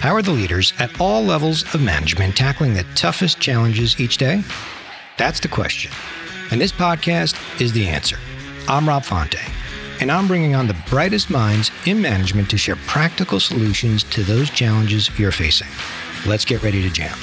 How are the leaders at all levels of management tackling the toughest challenges each day? That's the question. And this podcast is the answer. I'm Rob Fonte, and I'm bringing on the brightest minds in management to share practical solutions to those challenges you're facing. Let's get ready to jam.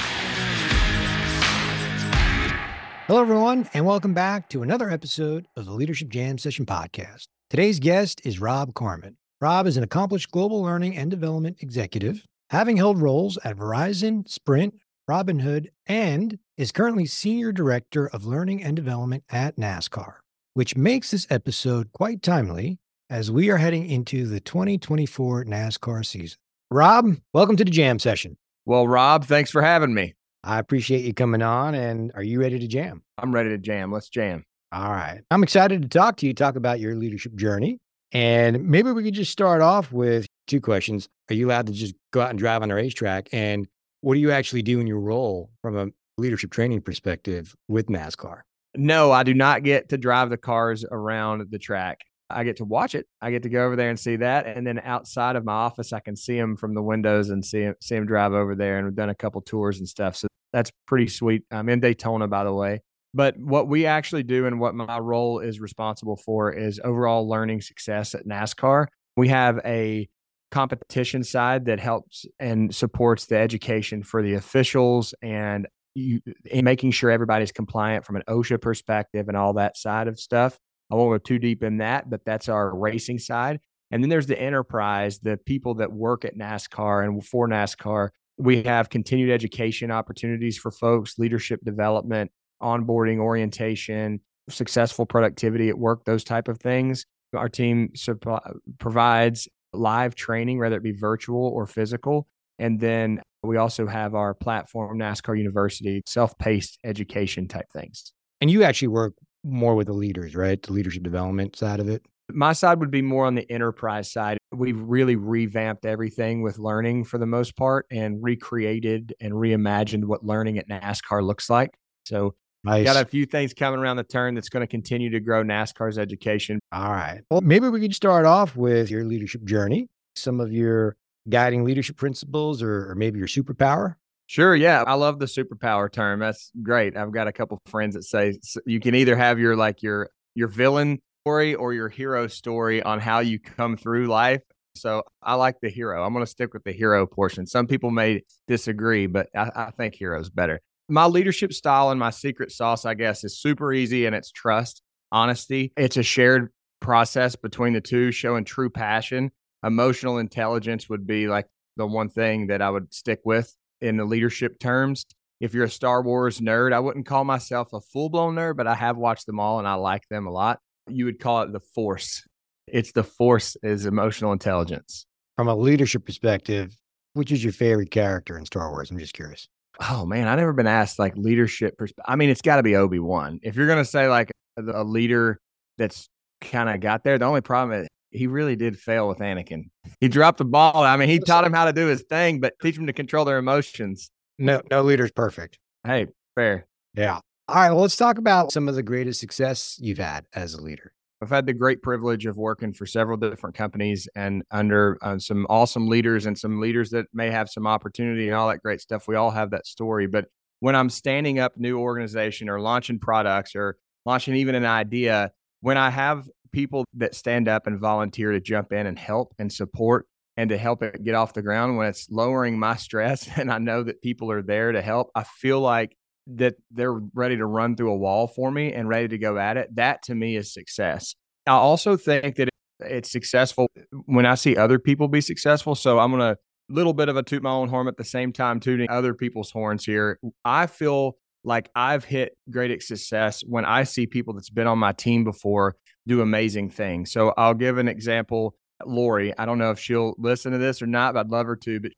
Hello, everyone, and welcome back to another episode of the Leadership Jam Session podcast. Today's guest is Rob Carman. Rob is an accomplished global learning and development executive having held roles at Verizon, Sprint, Robinhood, and is currently Senior Director of Learning and Development at NASCAR, which makes this episode quite timely as we are heading into the 2024 NASCAR season. Rob, welcome to the jam session. Well, Rob, thanks for having me. I appreciate you coming on. And are you ready to jam? I'm ready to jam. Let's jam. All right. I'm excited to talk to you, talk about your leadership journey. And maybe we could just start off with two questions. Are you allowed to just go out and drive on the racetrack? And what do you actually do in your role from a leadership training perspective with NASCAR? No, I do not get to drive the cars around the track. I get to watch it. I get to go over there and see that, and then outside of my office, I can see them from the windows and see see them drive over there. And we've done a couple tours and stuff, so that's pretty sweet. I'm in Daytona, by the way. But what we actually do and what my role is responsible for is overall learning success at NASCAR. We have a competition side that helps and supports the education for the officials and you, in making sure everybody's compliant from an OSHA perspective and all that side of stuff. I won't go too deep in that, but that's our racing side. And then there's the enterprise, the people that work at NASCAR and for NASCAR. We have continued education opportunities for folks, leadership development, onboarding, orientation, successful productivity at work, those type of things. Our team supply, provides live training, whether it be virtual or physical. And then we also have our platform, NASCAR University, self paced education type things. And you actually work more with the leaders, right? The leadership development side of it. My side would be more on the enterprise side. We've really revamped everything with learning for the most part and recreated and reimagined what learning at NASCAR looks like. So Nice. Got a few things coming around the turn that's going to continue to grow NASCAR's education. All right. Well, maybe we could start off with your leadership journey, some of your guiding leadership principles, or, or maybe your superpower. Sure. Yeah. I love the superpower term. That's great. I've got a couple friends that say you can either have your like your your villain story or your hero story on how you come through life. So I like the hero. I'm going to stick with the hero portion. Some people may disagree, but I, I think hero's better my leadership style and my secret sauce, I guess, is super easy and it's trust, honesty. It's a shared process between the two, showing true passion. Emotional intelligence would be like the one thing that I would stick with in the leadership terms. If you're a Star Wars nerd, I wouldn't call myself a full blown nerd, but I have watched them all and I like them a lot. You would call it the force. It's the force is emotional intelligence. From a leadership perspective, which is your favorite character in Star Wars? I'm just curious. Oh man, I've never been asked like leadership. Persp- I mean, it's got to be Obi Wan. If you're gonna say like a, a leader that's kind of got there, the only problem is he really did fail with Anakin. He dropped the ball. I mean, he taught him how to do his thing, but teach him to control their emotions. No, no leader's perfect. Hey, fair. Yeah. All right. Well, let's talk about some of the greatest success you've had as a leader. I've had the great privilege of working for several different companies and under uh, some awesome leaders and some leaders that may have some opportunity and all that great stuff. We all have that story. But when I'm standing up new organization or launching products or launching even an idea, when I have people that stand up and volunteer to jump in and help and support and to help it get off the ground, when it's lowering my stress and I know that people are there to help, I feel like that they're ready to run through a wall for me and ready to go at it, that to me is success. I also think that it's successful when I see other people be successful. So I'm going to little bit of a toot my own horn at the same time tooting other people's horns here. I feel like I've hit great success when I see people that's been on my team before do amazing things. So I'll give an example. Lori, I don't know if she'll listen to this or not, but I'd love her to. But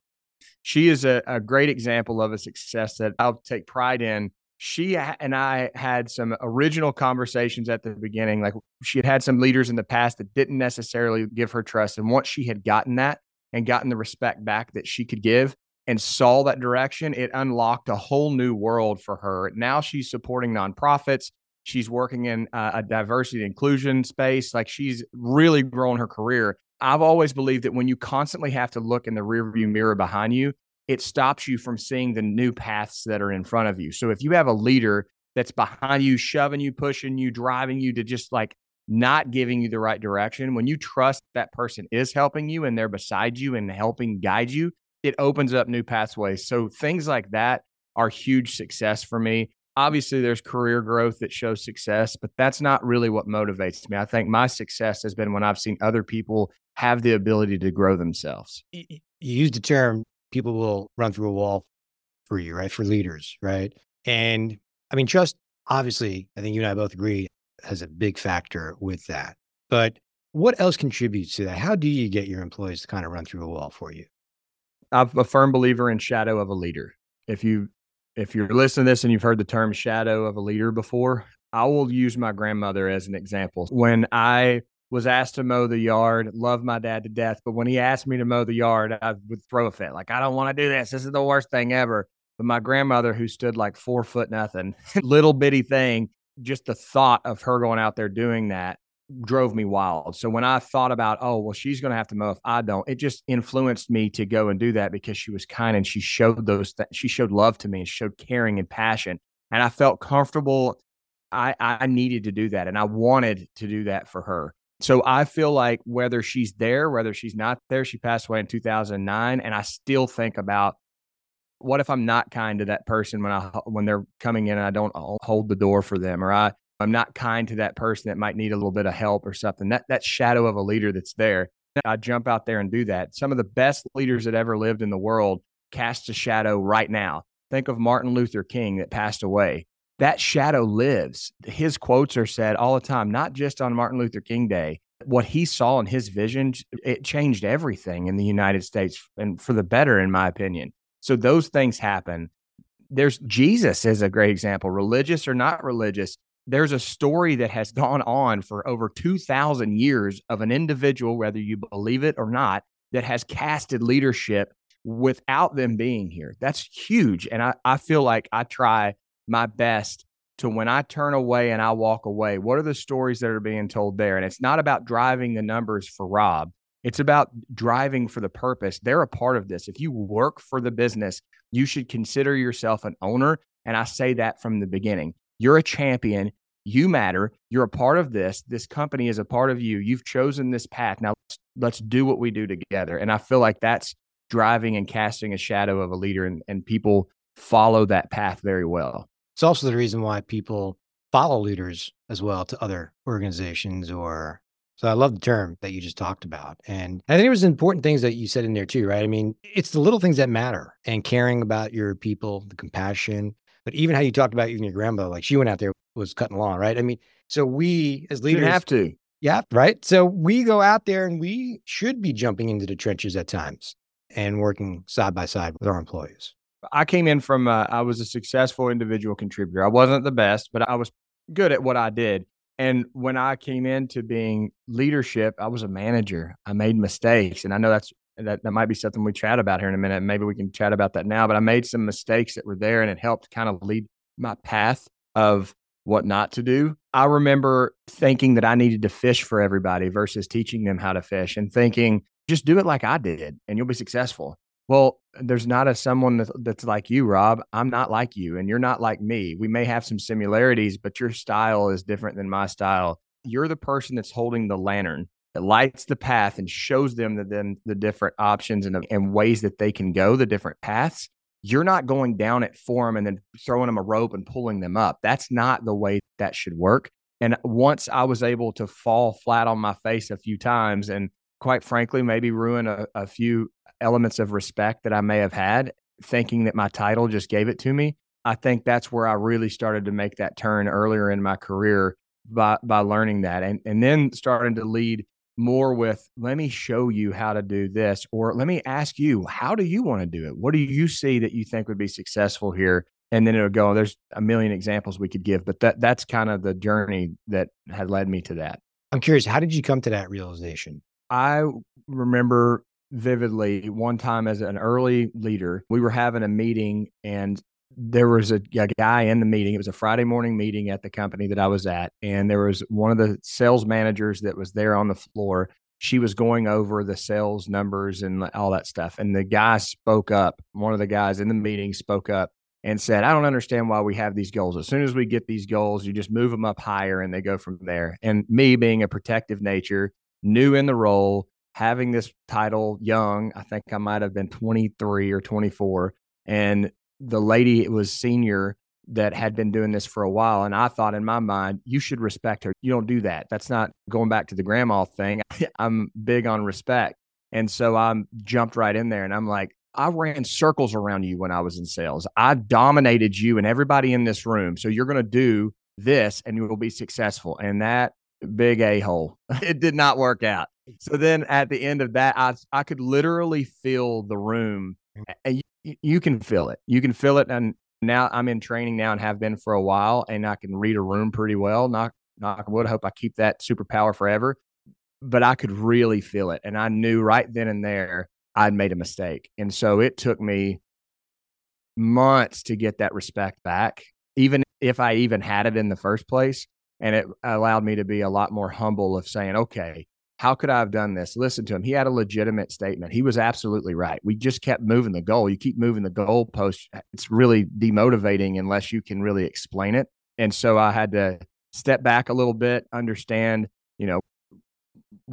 she is a, a great example of a success that I'll take pride in. She and I had some original conversations at the beginning. Like she had had some leaders in the past that didn't necessarily give her trust. And once she had gotten that and gotten the respect back that she could give and saw that direction, it unlocked a whole new world for her. Now she's supporting nonprofits. She's working in a diversity inclusion space. Like she's really grown her career. I've always believed that when you constantly have to look in the rearview mirror behind you, it stops you from seeing the new paths that are in front of you. So if you have a leader that's behind you, shoving you, pushing you, driving you to just like not giving you the right direction, when you trust that person is helping you and they're beside you and helping guide you, it opens up new pathways. So things like that are huge success for me. Obviously, there's career growth that shows success, but that's not really what motivates me. I think my success has been when I've seen other people have the ability to grow themselves. You used the term people will run through a wall for you, right? For leaders, right? And I mean, trust, obviously, I think you and I both agree, has a big factor with that. But what else contributes to that? How do you get your employees to kind of run through a wall for you? I'm a firm believer in shadow of a leader. If you if you're listening to this and you've heard the term shadow of a leader before, I will use my grandmother as an example. When I was asked to mow the yard, love my dad to death, but when he asked me to mow the yard, I would throw a fit. Like, I don't want to do this. This is the worst thing ever. But my grandmother, who stood like four foot nothing, little bitty thing, just the thought of her going out there doing that drove me wild. So when I thought about, oh, well, she's going to have to mow if I don't, it just influenced me to go and do that because she was kind and she showed those, th- she showed love to me and showed caring and passion. And I felt comfortable. I, I needed to do that and I wanted to do that for her. So I feel like whether she's there, whether she's not there, she passed away in 2009. And I still think about what if I'm not kind to that person when I when they're coming in and I don't hold the door for them or I I'm not kind to that person that might need a little bit of help or something. That that shadow of a leader that's there. I jump out there and do that. Some of the best leaders that ever lived in the world cast a shadow right now. Think of Martin Luther King that passed away. That shadow lives. His quotes are said all the time, not just on Martin Luther King Day. What he saw in his vision, it changed everything in the United States and for the better, in my opinion. So those things happen. There's Jesus is a great example, religious or not religious there's a story that has gone on for over 2,000 years of an individual, whether you believe it or not, that has casted leadership without them being here. That's huge. And I, I feel like I try my best to when I turn away and I walk away, what are the stories that are being told there? And it's not about driving the numbers for Rob. It's about driving for the purpose. They're a part of this. If you work for the business, you should consider yourself an owner. And I say that from the beginning. You're a champion. You matter. You're a part of this. This company is a part of you. You've chosen this path. Now let's, let's do what we do together. And I feel like that's driving and casting a shadow of a leader, and, and people follow that path very well. It's also the reason why people follow leaders as well to other organizations or so I love the term that you just talked about. And I think it was important things that you said in there too, right? I mean, it's the little things that matter and caring about your people, the compassion, but even how you talked about even your grandmother, like she went out there was cutting lawn, right? I mean, so we as leaders have to. Yeah, right. So we go out there and we should be jumping into the trenches at times and working side by side with our employees. I came in from uh, I was a successful individual contributor. I wasn't the best, but I was good at what I did. And when I came into being leadership, I was a manager. I made mistakes, and I know that's that, that might be something we chat about here in a minute. Maybe we can chat about that now. But I made some mistakes that were there and it helped kind of lead my path of what not to do. I remember thinking that I needed to fish for everybody versus teaching them how to fish and thinking, just do it like I did and you'll be successful. Well, there's not a someone that's, like you, Rob. I'm not like you and you're not like me. We may have some similarities, but your style is different than my style. You're the person that's holding the lantern that lights the path and shows them the, then the different options and, and ways that they can go, the different paths. You're not going down it for them and then throwing them a rope and pulling them up. That's not the way that should work. And once I was able to fall flat on my face a few times and quite frankly, maybe ruin a, a few elements of respect that I may have had, thinking that my title just gave it to me. I think that's where I really started to make that turn earlier in my career by by learning that and and then starting to lead more with let me show you how to do this or let me ask you how do you want to do it? What do you see that you think would be successful here? And then it'll go there's a million examples we could give but that that's kind of the journey that had led me to that. I'm curious how did you come to that realization i remember vividly one time as an early leader we were having a meeting and there was a, a, guy in the meeting. It was a Friday morning meeting at the company that I was at, and there was one of the sales managers that was there on the floor. she was going over the sales numbers and all that stuff. And the guy spoke up. One of the guys in the meeting spoke up and said, I don't understand why we have these goals. As soon as we get these goals, you just move them up higher and they go from there. And me being a protective nature, new in the role, having this title young, I think I might have been 23 or 24. And the lady was senior that had been doing this for a while. And I thought in my mind, you should respect her. You don't do that. That's not going back to the grandma thing. I'm big on respect. And so I jumped right in there and I'm like, I ran circles around you when I was in sales. I dominated you and everybody in this room. So you're going to do this and you will be successful. And that big a hole, it did not work out. So then at the end of that, I, I could literally feel the room mm-hmm. and you, you can feel it. You can feel it. And now I'm in training now and have been for a while, and I can read a room pretty well. Knock knock wood. I hope I keep that superpower forever. But I could really feel it, and I knew right then and there I'd made a mistake, and so it took me months to get that respect back, even if I even had it in the first place. And it allowed me to be a lot more humble of saying, okay, how could I have done this? Listen to him. He had a legitimate statement. He was absolutely right. We just kept moving the goal. You keep moving the goal post. Uh, it's really demotivating unless you can really explain it. And so I had to step back a little bit, understand, you know,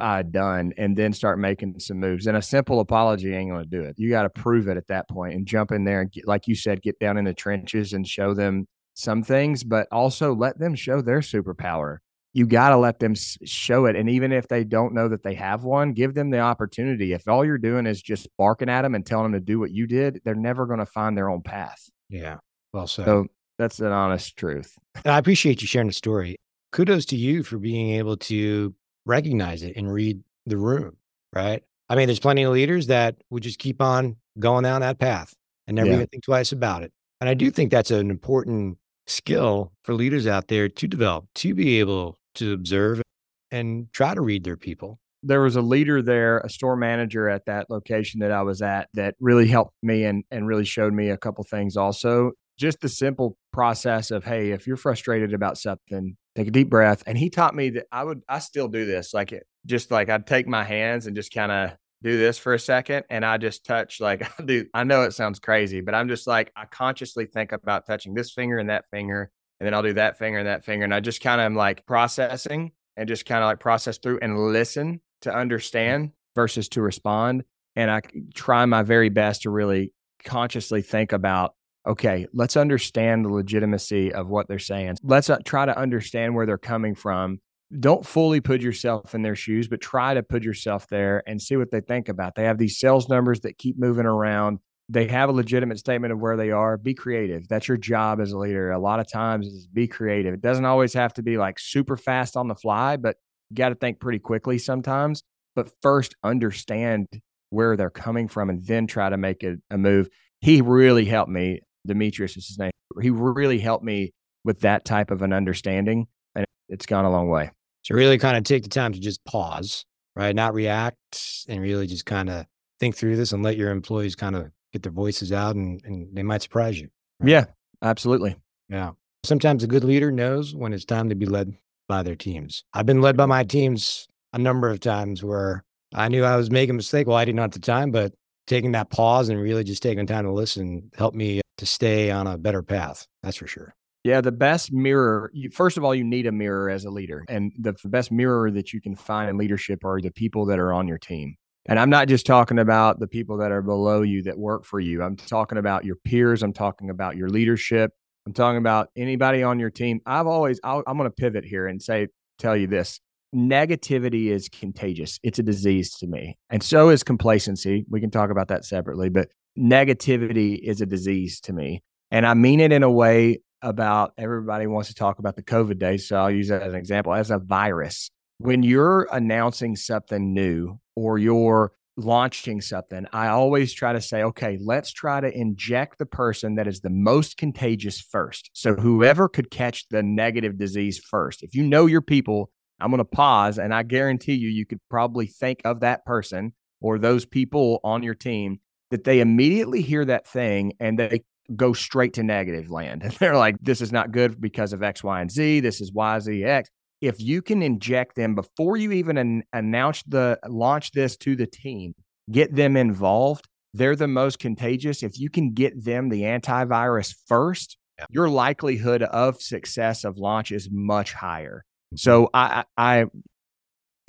I'd done, and then start making some moves. And a simple apology ain't going to do it. You got to prove it at that point and jump in there and, get, like you said, get down in the trenches and show them some things, but also let them show their superpower you got to let them show it. And even if they don't know that they have one, give them the opportunity. If all you're doing is just barking at them and telling them to do what you did, they're never going to find their own path. Yeah. Well said. So that's an honest truth. And I appreciate you sharing the story. Kudos to you for being able to recognize it and read the room, right? I mean, there's plenty of leaders that would just keep on going down that path and never yeah. even think twice about it. And I do think that's an important skill for leaders out there to develop, to be able to observe and try to read their people. There was a leader there, a store manager at that location that I was at that really helped me and, and really showed me a couple things also. Just the simple process of, hey, if you're frustrated about something, take a deep breath. And he taught me that I would, I still do this. Like it, just like I'd take my hands and just kind of do this for a second and I just touch like I do I know it sounds crazy, but I'm just like I consciously think about touching this finger and that finger and then I'll do that finger and that finger. And I just kind of am like processing and just kind of like process through and listen to understand versus to respond. And I try my very best to really consciously think about, okay, let's understand the legitimacy of what they're saying. Let's uh, try to understand where they're coming from. Don't fully put yourself in their shoes, but try to put yourself there and see what they think about. They have these sales numbers that keep moving around. They have a legitimate statement of where they are. Be creative. That's your job as a leader. A lot of times is be creative. It doesn't always have to be like super fast on the fly but you got to think pretty quickly sometimes. But first understand where they're coming from and then try to make a, a move. He really helped me demetrius is his name he really helped me with that type of an understanding and it's gone a long way so really kind of take the time to just pause right not react and really just kind of think through this and let your employees kind of get their voices out and, and they might surprise you. Right? Yeah, absolutely. Yeah. Sometimes a good leader knows when it's time to be led by their teams. I've been led by my teams a number of times where I knew I was making a mistake. Well, I didn't at the time, but taking that pause and really just taking time to listen helped me to stay on a better path. That's for sure. Yeah, the best mirror, you, first of all, you need a mirror as a leader. And the best mirror that you can find in leadership are the people that are on your team. And I'm not just talking about the people that are below you that work for you. I'm talking about your peers. I'm talking about your leadership. I'm talking about anybody on your team. I've always, i am going to pivot here and say, tell you this negativity is contagious. It's a disease to me. And so is complacency. We can talk about that separately, but negativity is a disease to me. And I mean it in a way about everybody wants to talk about the COVID days. So I'll use that as an example as a virus. When you're announcing something new or you're launching something, I always try to say, okay, let's try to inject the person that is the most contagious first. So whoever could catch the negative disease first. If you know your people, I'm going to pause and I guarantee you, you could probably think of that person or those people on your team that they immediately hear that thing and they go straight to negative land. And they're like, this is not good because of X, Y, and Z. This is Y, Z, X. if you can inject them before you even an- announce the launch this to the team, get them involved, they're the most contagious. If you can get them the antivirus first, yeah. your likelihood of success of launch is much higher. Mm-hmm. So I, I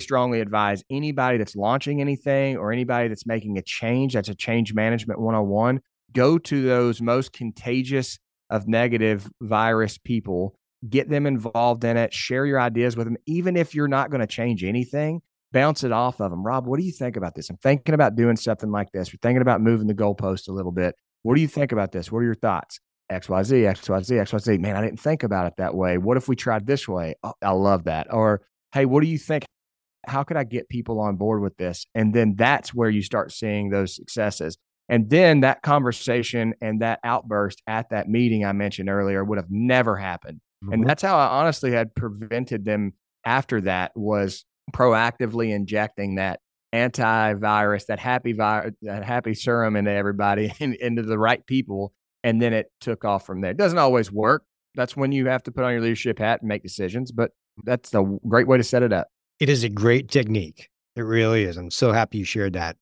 strongly advise anybody that's launching anything or anybody that's making a change that's a change management 101 go to those most contagious of negative virus people get them involved in it share your ideas with them even if you're not going to change anything bounce it off of them rob what do you think about this? I'm thinking about doing something like this. We're thinking about moving the goalpost a little bit. What do you think about this? What are your thoughts? Xyz xyz xyz man i didn't think about it that way. What if we tried this way? Oh, i love that. Or hey what do you think? How could I get people on board with this? And then that's where you start seeing those successes. And then that conversation and that outburst at that meeting I mentioned earlier would have never happened. Mm-hmm. And that's how I honestly had prevented them after that was proactively injecting that antivirus, that happy virus, that happy serum into everybody and into the right people. And then it took off from there. It doesn't always work. That's when you have to put on your leadership hat and make decisions, but that's a great way to set it up. It is a great technique. It really is. I'm so happy you shared that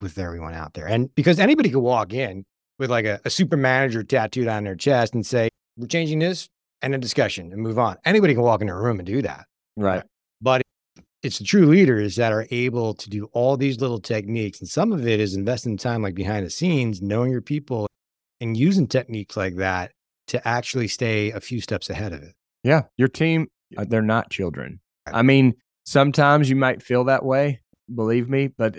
with everyone out there. And because anybody could walk in with like a, a super manager tattooed on their chest and say, we're changing this and a discussion and move on. Anybody can walk in a room and do that. Right. But it's the true leaders that are able to do all these little techniques. And some of it is investing time like behind the scenes, knowing your people and using techniques like that to actually stay a few steps ahead of it. Yeah. Your team, uh, they're not children. I mean, Sometimes you might feel that way, believe me, but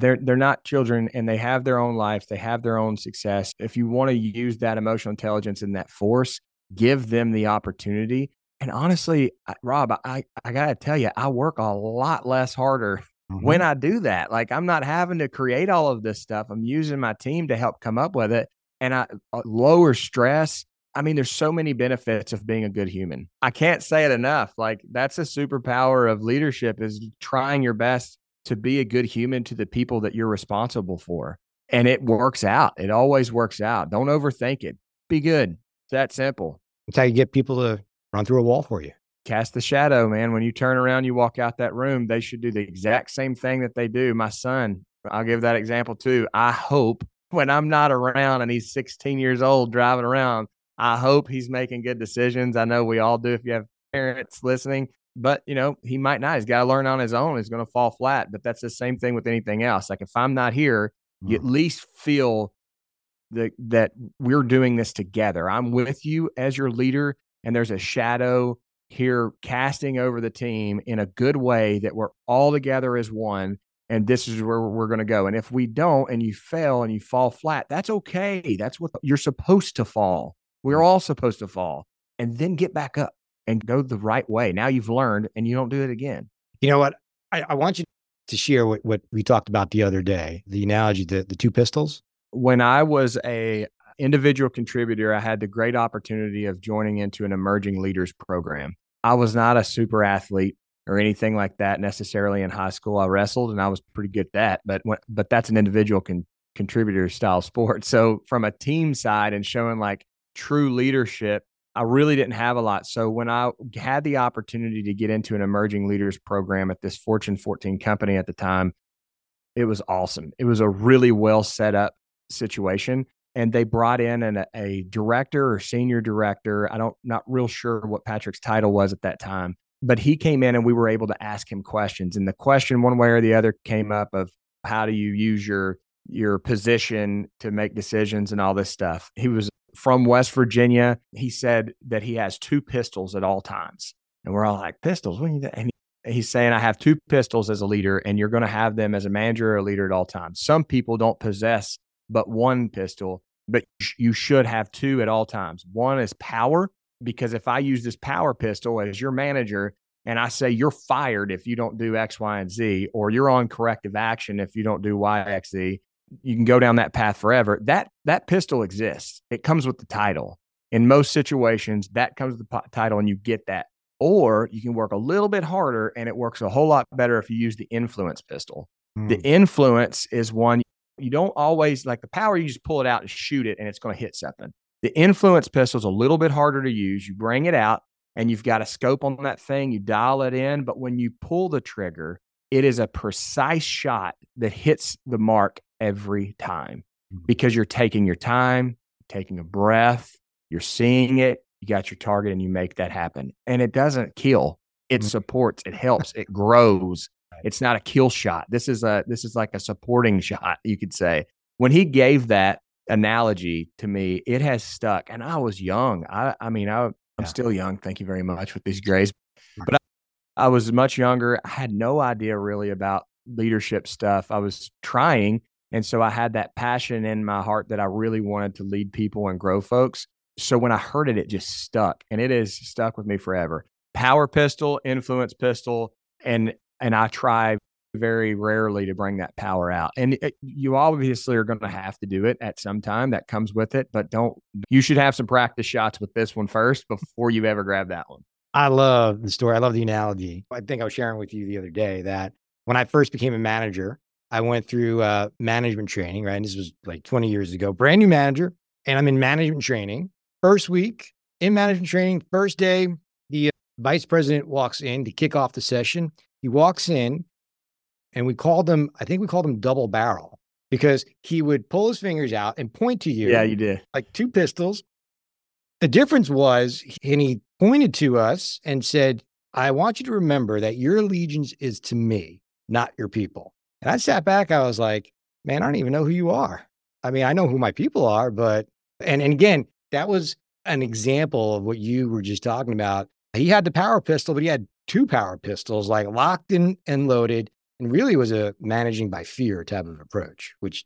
they're they're not children and they have their own life, they have their own success. If you want to use that emotional intelligence and that force, give them the opportunity. And honestly, Rob, I I got to tell you, I work a lot less harder mm-hmm. when I do that. Like I'm not having to create all of this stuff. I'm using my team to help come up with it and I uh, lower stress I mean, there's so many benefits of being a good human. I can't say it enough. Like that's a superpower of leadership is trying your best to be a good human to the people that you're responsible for. And it works out. It always works out. Don't overthink it. Be good. It's that simple. It's how you get people to run through a wall for you. Cast the shadow, man. When you turn around, you walk out that room, they should do the exact same thing that they do. My son, I'll give that example too. I hope when I'm not around and he's 16 years old driving around, I hope he's making good decisions. I know we all do if you have parents listening, but you know, he might not. He's got to learn on his own. He's going to fall flat, but that's the same thing with anything else. Like if I'm not here, you at mm. least feel that that we're doing this together. I'm with you as your leader and there's a shadow here casting over the team in a good way that we're all together as one and this is where we're going to go. And if we don't and you fail and you fall flat, that's okay. That's what you're supposed to fall. We're all supposed to fall and then get back up and go the right way. Now you've learned and you don't do it again. You know what? I, I want you to share what, what we talked about the other day, the analogy, the, the two pistols. When I was a individual contributor, I had the great opportunity of joining into an emerging leaders program. I was not a super athlete or anything like that necessarily in high school. I wrestled and I was pretty good at that, but when, but that's an individual con, contributor style sport. So from a team side and showing like true leadership, I really didn't have a lot. So when I had the opportunity to get into an emerging leaders program at this Fortune 14 company at the time, it was awesome. It was a really well set up situation. And they brought in an, a director or senior director. I don't not real sure what Patrick's title was at that time, but he came in and we were able to ask him questions. And the question, one way or the other, came up of how do you use your your position to make decisions and all this stuff. He was from West Virginia. He said that he has two pistols at all times. And we're all like, pistols? What? And he's saying, I have two pistols as a leader, and you're going to have them as a manager or a leader at all times. Some people don't possess but one pistol, but you should have two at all times. One is power, because if I use this power pistol as your manager, and I say you're fired if you don't do X, Y, and Z, or you're on corrective action if you don't do Y, X, Z, you can go down that path forever. That that pistol exists. It comes with the title. In most situations, that comes with the title, and you get that. Or you can work a little bit harder, and it works a whole lot better if you use the influence pistol. Mm. The hmm. influence is one you don't always like the power. You just pull it out and shoot it, and it's going to hit something. The influence pistol is a little bit harder to use. You bring it out, and you've got a scope on that thing, you dial it in. But when you pull the trigger, it is a precise shot that hits the mark every time mm-hmm. because you're taking your time, taking a breath, you're seeing it, you got your target, and you make that happen. And it doesn't kill, it mm-hmm. supports, it helps, it grows. It's not a kill shot. This is a this is like a supporting shot, you could say. When he gave that analogy to me, it has stuck. And I was young. I I mean, I I'm still young. Thank you very much with these grays. But I, I was much younger. I had no idea really about leadership stuff. I was trying. And so I had that passion in my heart that I really wanted to lead people and grow folks. So when I heard it, it just stuck and it has stuck with me forever. Power pistol, influence pistol, and and I try very rarely to bring that power out. And it, you obviously are going to have to do it at some time that comes with it, but don't, you should have some practice shots with this one first before you ever grab that one. I love the story. I love the analogy. I think I was sharing with you the other day that when I first became a manager, I went through uh, management training, right? And this was like 20 years ago, brand new manager. And I'm in management training. First week in management training, first day, the uh, vice president walks in to kick off the session. He walks in and we called him, I think we called him double barrel because he would pull his fingers out and point to you. Yeah, you did. Like two pistols. The difference was, and he pointed to us and said, I want you to remember that your allegiance is to me, not your people. And I sat back, I was like, man, I don't even know who you are. I mean, I know who my people are, but, and, and again, that was an example of what you were just talking about. He had the power pistol, but he had two power pistols, like locked in and loaded and really was a managing by fear type of approach, which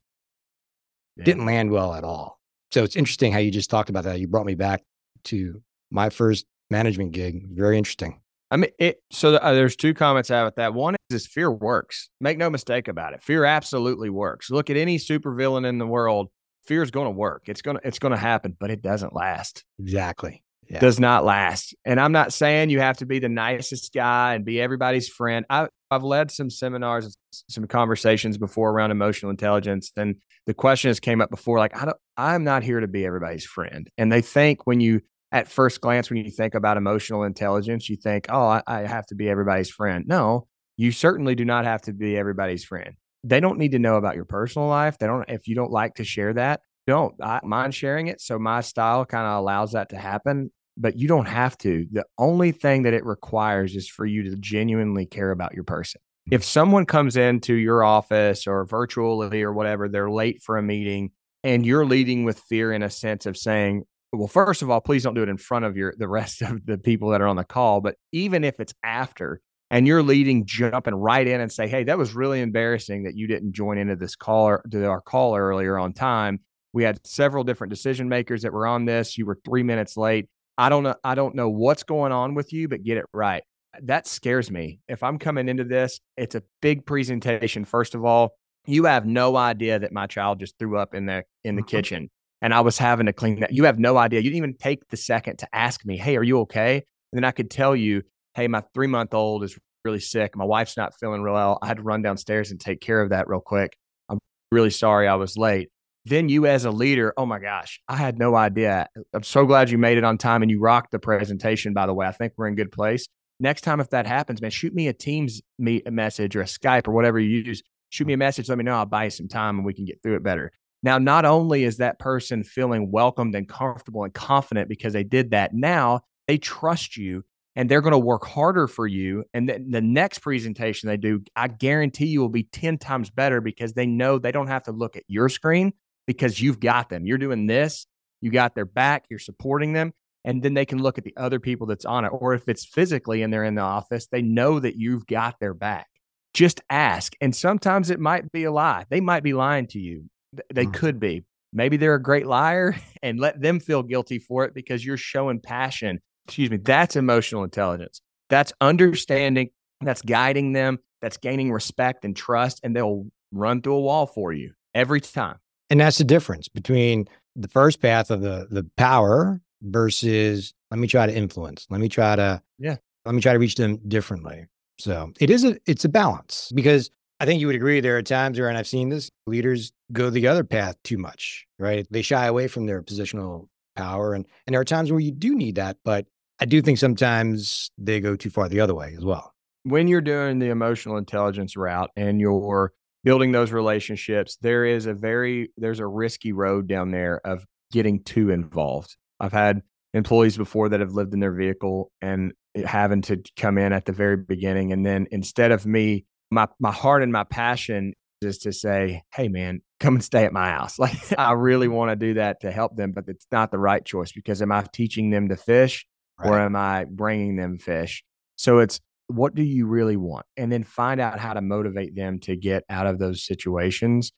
yeah. didn't land well at all. So it's interesting how you just talked about that. You brought me back to my first management gig. Very interesting. I mean, it, so uh, there's two comments out with that. One is, is fear works. Make no mistake about it. Fear absolutely works. Look at any supervillain in the world. Fear is going to work. It's going to it's going to happen, but it doesn't last. Exactly yeah. does not last. And I'm not saying you have to be the nicest guy and be everybody's friend. I, I've led some seminars and some conversations before around emotional intelligence. And the question has came up before, like, I don't, I'm not here to be everybody's friend. And they think when you, at first glance, when you think about emotional intelligence, you think, oh, I, have to be everybody's friend. No, you certainly do not have to be everybody's friend. They don't need to know about your personal life. They don't, if you don't like to share that, don't I mind sharing it. So my style kind of allows that to happen, but you don't have to. The only thing that it requires is for you to genuinely care about your person. If someone comes into your office or virtually or whatever, they're late for a meeting and you're leading with fear in a sense of saying, well, first of all, please don't do it in front of your the rest of the people that are on the call. But even if it's after and you're leading, jumping right in and say, Hey, that was really embarrassing that you didn't join into this call or to our call earlier on time. We had several different decision makers that were on this. You were three minutes late. I don't know. I don't know what's going on with you, but get it right. That scares me. If I'm coming into this, it's a big presentation. First of all, you have no idea that my child just threw up in the in the mm-hmm. kitchen, and I was having to clean that. You have no idea. You didn't even take the second to ask me, "Hey, are you okay?" And then I could tell you, "Hey, my three month old is really sick. My wife's not feeling real well. I had to run downstairs and take care of that real quick. I'm really sorry I was late." then you as a leader, oh my gosh, I had no idea. I'm so glad you made it on time and you rocked the presentation, by the way. I think we're in good place. Next time, if that happens, man, shoot me a Teams meet a message or a Skype or whatever you use. Shoot me a message. Let me know. I'll buy you some time and we can get through it better. Now, not only is that person feeling welcomed and comfortable and confident because they did that, now they trust you and they're going to work harder for you. And then the next presentation they do, I guarantee you will be 10 times better because they know they don't have to look at your screen because you've got them. You're doing this, you got their back, you're supporting them. And then they can look at the other people that's on it. Or if it's physically and they're in the office, they know that you've got their back. Just ask. And sometimes it might be a lie. They might be lying to you. They mm. could be. Maybe they're a great liar and let them feel guilty for it because you're showing passion. Excuse me. That's emotional intelligence. That's understanding. That's guiding them. That's gaining respect and trust. And they'll run through a wall for you every time. And that's the difference between the first path of the the power versus let me try to influence. Let me try to yeah. Let me try to reach them differently. So it is a it's a balance because I think you would agree there are times where, and I've seen this, leaders go the other path too much, right? They shy away from their positional power. And and there are times where you do need that, but I do think sometimes they go too far the other way as well. When you're doing the emotional intelligence route and you're building those relationships, there is a very there's a risky road down there of getting too involved. I've had employees before that have lived in their vehicle and having to come in at the very beginning and then instead of me my my heart and my passion is to say, "Hey man, come and stay at my house." Like I really want to do that to help them, but it's not the right choice because am I teaching them to fish right. or am I bringing them fish? So it's what do you really want? And then find out how to motivate them to get out of those situations.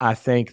I think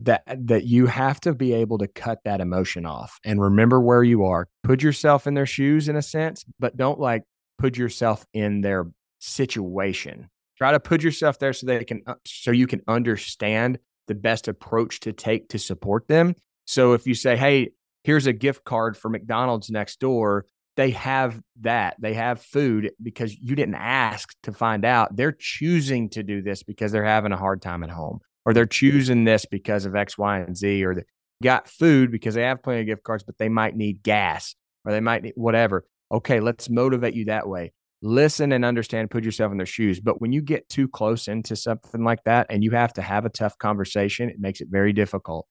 that that you have to be able to cut that emotion off and remember where you are. Put yourself in their shoes in a sense, but don't like put yourself in their situation. Try to put yourself there so they can uh, so you can understand the best approach to take to support them. So if you say, "Hey, here's a gift card for McDonald's next door," they have that. They have food because you didn't ask to find out. They're choosing to do this because they're having a hard time at home or they're choosing this because of X, Y, and Z, or they got food because they have plenty of gift cards, but they might need gas or they might need whatever. Okay, let's motivate you that way. Listen and understand, put yourself in their shoes. But when you get too close into something like that and you have to have a tough conversation, it makes it very difficult.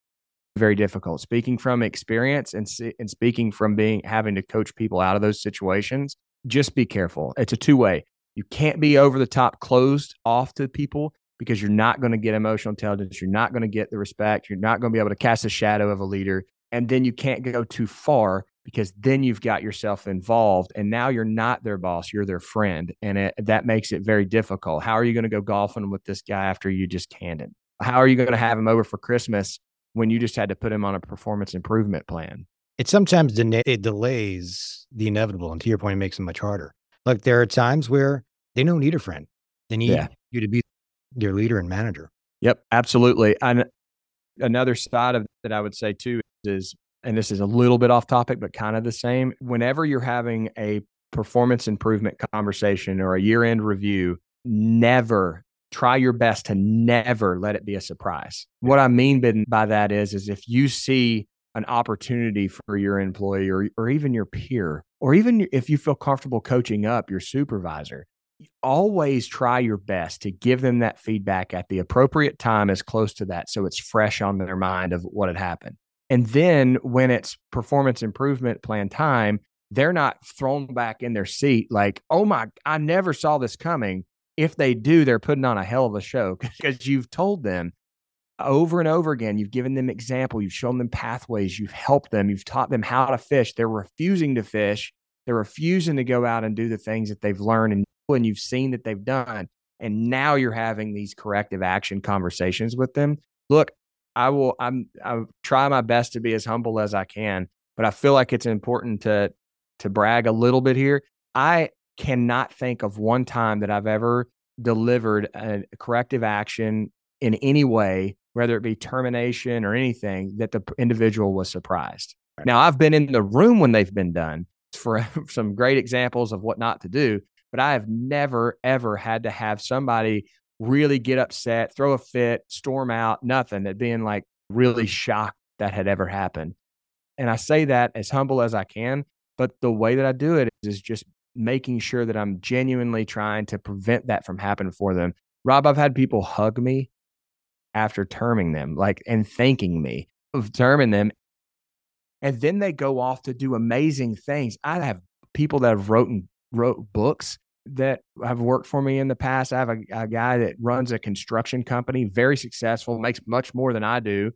Very difficult. Speaking from experience and, and speaking from being having to coach people out of those situations, just be careful. It's a two way. You can't be over the top closed off to people because you're not going to get emotional intelligence. You're not going to get the respect. You're not going to be able to cast a shadow of a leader. And then you can't go too far because then you've got yourself involved and now you're not their boss, you're their friend. And it, that makes it very difficult. How are you going to go golfing with this guy after you just canned him? How are you going to have him over for Christmas when you just had to put him on a performance improvement plan? It sometimes de- it delays the inevitable. And to your point, it makes it much harder. Like there are times where they don't need a friend. They need yeah. you to be their leader and manager. Yep, absolutely. And another side of that I would say too is, and this is a little bit off topic, but kind of the same. Whenever you're having a performance improvement conversation or a year end review, never try your best to never let it be a surprise. What I mean by that is, is if you see an opportunity for your employee or, or even your peer, or even if you feel comfortable coaching up your supervisor, always try your best to give them that feedback at the appropriate time as close to that so it's fresh on their mind of what had happened. And then when it's performance improvement plan time, they're not thrown back in their seat like, oh my, I never saw this coming. If they do, they're putting on a hell of a show because you've told them over and over again. You've given them example. You've shown them pathways. You've helped them. You've taught them how to fish. They're refusing to fish. They're refusing to go out and do the things that they've learned and and you've seen that they've done. And now you're having these corrective action conversations with them. Look, I will, I'm, I try my best to be as humble as I can, but I feel like it's important to, to brag a little bit here. I cannot think of one time that I've ever delivered a corrective action in any way, whether it be termination or anything, that the individual was surprised. Right. Now, I've been in the room when they've been done for some great examples of what not to do, but I have never, ever had to have somebody really get upset, throw a fit, storm out, nothing, at being like really shocked that had ever happened. And I say that as humble as I can, but the way that I do it is just making sure that I'm genuinely trying to prevent that from happening for them. Rob, I've had people hug me after terming them, like, and thanking me of terming them. And then they go off to do amazing things. I have people that have written wrote books that have worked for me in the past. I have a, a, guy that runs a construction company, very successful, makes much more than I do,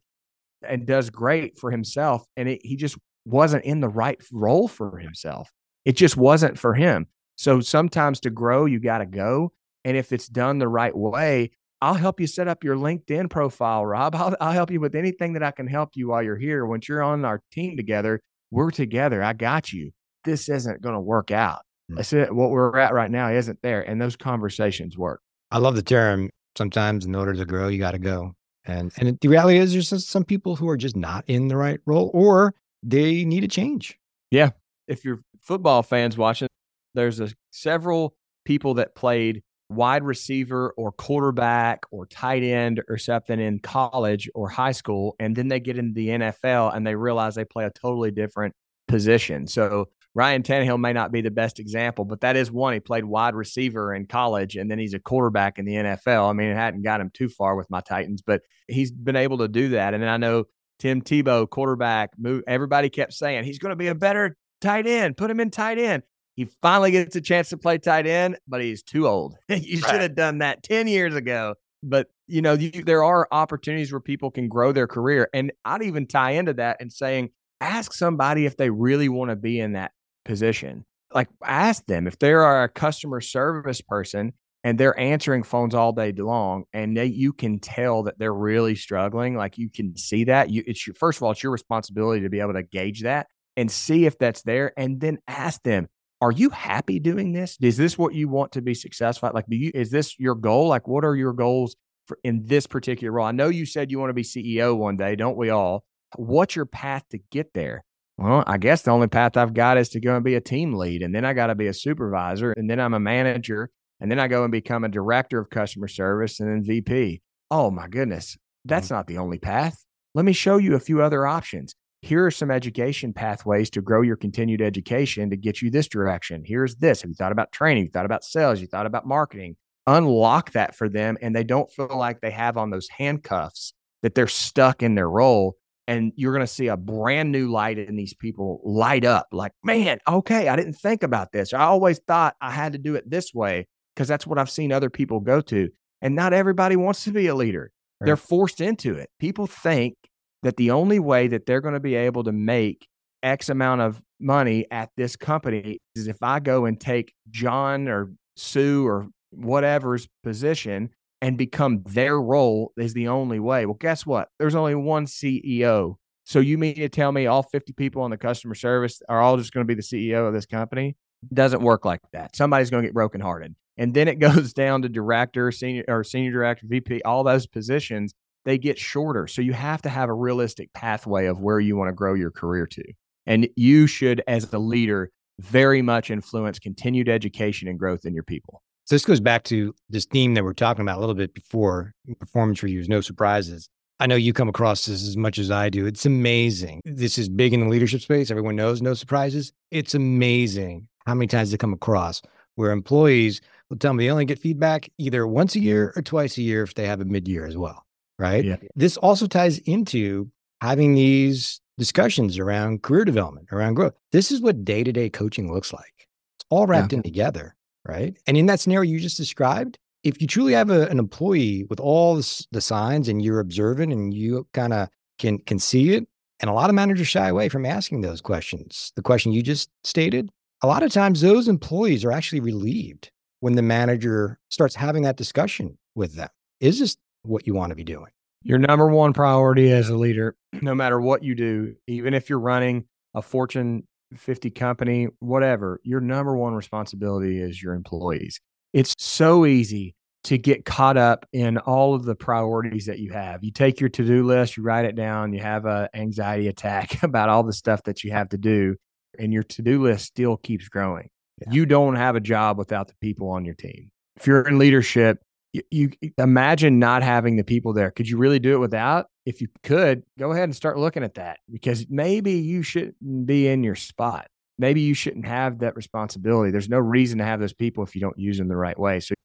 and does great for himself. And it, he just wasn't in the right role for himself. It just wasn't for him. So sometimes to grow, you got to go. And if it's done the right way, I'll help you set up your LinkedIn profile, Rob. I'll, I'll help you with anything that I can help you while you're here. Once you're on our team together, we're together. I got you. This isn't going to work out Mm-hmm. I said what we're at right now isn't there, and those conversations work. I love the term. Sometimes, in order to grow, you got to go. And and the reality is, there's some people who are just not in the right role, or they need a change. Yeah, if you're football fans watching, there's a, several people that played wide receiver or quarterback or tight end or something in college or high school, and then they get into the NFL and they realize they play a totally different position. So Ryan Tannehill may not be the best example, but that is one. He played wide receiver in college and then he's a quarterback in the NFL. I mean, it hadn't got him too far with my Titans, but he's been able to do that. And then I know Tim Tebow, quarterback, move, everybody kept saying he's going to be a better tight end. Put him in tight end. He finally gets a chance to play tight end, but he's too old. you right. should have done that 10 years ago. But, you know, you, there are opportunities where people can grow their career. And I'd even tie into that and saying, ask somebody if they really want to be in that position. Like ask them if they are a customer service person and they're answering phones all day long and they, you can tell that they're really struggling like you can see that you it's your first of all it's your responsibility to be able to gauge that and see if that's there and then ask them are you happy doing this? Is this what you want to be successful at? Like do you is this your goal? Like what are your goals for in this particular role? I know you said you want to be ceo one day don't we all? What's your path to get there well, I guess the only path I've got is to go and be a team lead. And then I got to be a supervisor. And then I'm a manager. And then I go and become a director of customer service and then VP. Oh my goodness. That's mm-hmm. not the only path. Let me show you a few other options. Here are some education pathways to grow your continued education to get you this direction. Here's this. Have you thought about training? You thought about sales? You thought about marketing? Unlock that for them. And they don't feel like they have on those handcuffs that they're stuck in their role and you're going to see a brand new light in these people light up like man okay i didn't think about this i always thought i had to do it this way because that's what i've seen other people go to and not everybody wants to be a leader right. they're forced into it people think that the only way that they're going to be able to make x amount of money at this company is if i go and take john or sue or whatever's position and become their role is the only way. Well, guess what? There's only one CEO. So you mean to tell me all 50 people on the customer service are all just going to be the CEO of this company? Doesn't work like that. Somebody's going to get brokenhearted. And then it goes down to director, senior or senior director, VP, all those positions, they get shorter. So you have to have a realistic pathway of where you want to grow your career to. And you should, as a leader, very much influence continued education and growth in your people. So this goes back to this theme that we're talking about a little bit before performance reviews, no surprises. I know you come across this as much as I do. It's amazing. This is big in the leadership space. Everyone knows no surprises. It's amazing how many times they come across where employees will tell me they only get feedback either once a year or twice a year if they have a mid year as well. Right. Yeah. This also ties into having these discussions around career development, around growth. This is what day to day coaching looks like. It's all wrapped yeah. in together right? And in that scenario you just described, if you truly have a, an employee with all the signs and you're observant and you kind of can can see it, and a lot of managers shy away from asking those questions. The question you just stated, a lot of times those employees are actually relieved when the manager starts having that discussion with them. Is this what you want to be doing? Your number one priority as a leader, no matter what you do, even if you're running a Fortune 50 company, whatever, your number one responsibility is your employees. It's so easy to get caught up in all of the priorities that you have. You take your to-do list, you write it down, you have a anxiety attack about all the stuff that you have to do, and your to-do list still keeps growing. Yeah. You don't have a job without the people on your team. If you're in leadership, you, you imagine not having the people there. Could you really do it without? if you could, go ahead and start looking at that because maybe you shouldn't be in your spot. Maybe you shouldn't have that responsibility. There's no reason to have those people if you don't use them the right way. So,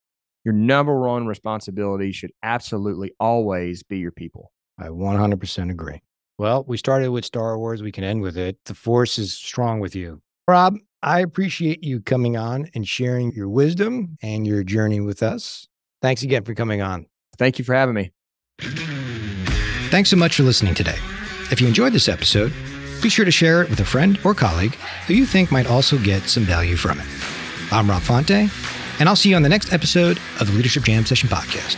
your number one responsibility should absolutely always be your people. I 100% agree. Well, we started with Star Wars. We can end with it. The force is strong with you. Rob, I appreciate you coming on and sharing your wisdom and your journey with us. Thanks again for coming on. Thank you for having me. Thanks so much for listening today. If you enjoyed this episode, be sure to share it with a friend or colleague who you think might also get some value from it. I'm Rob Fonte, and I'll see you on the next episode of the Leadership Jam Session Podcast.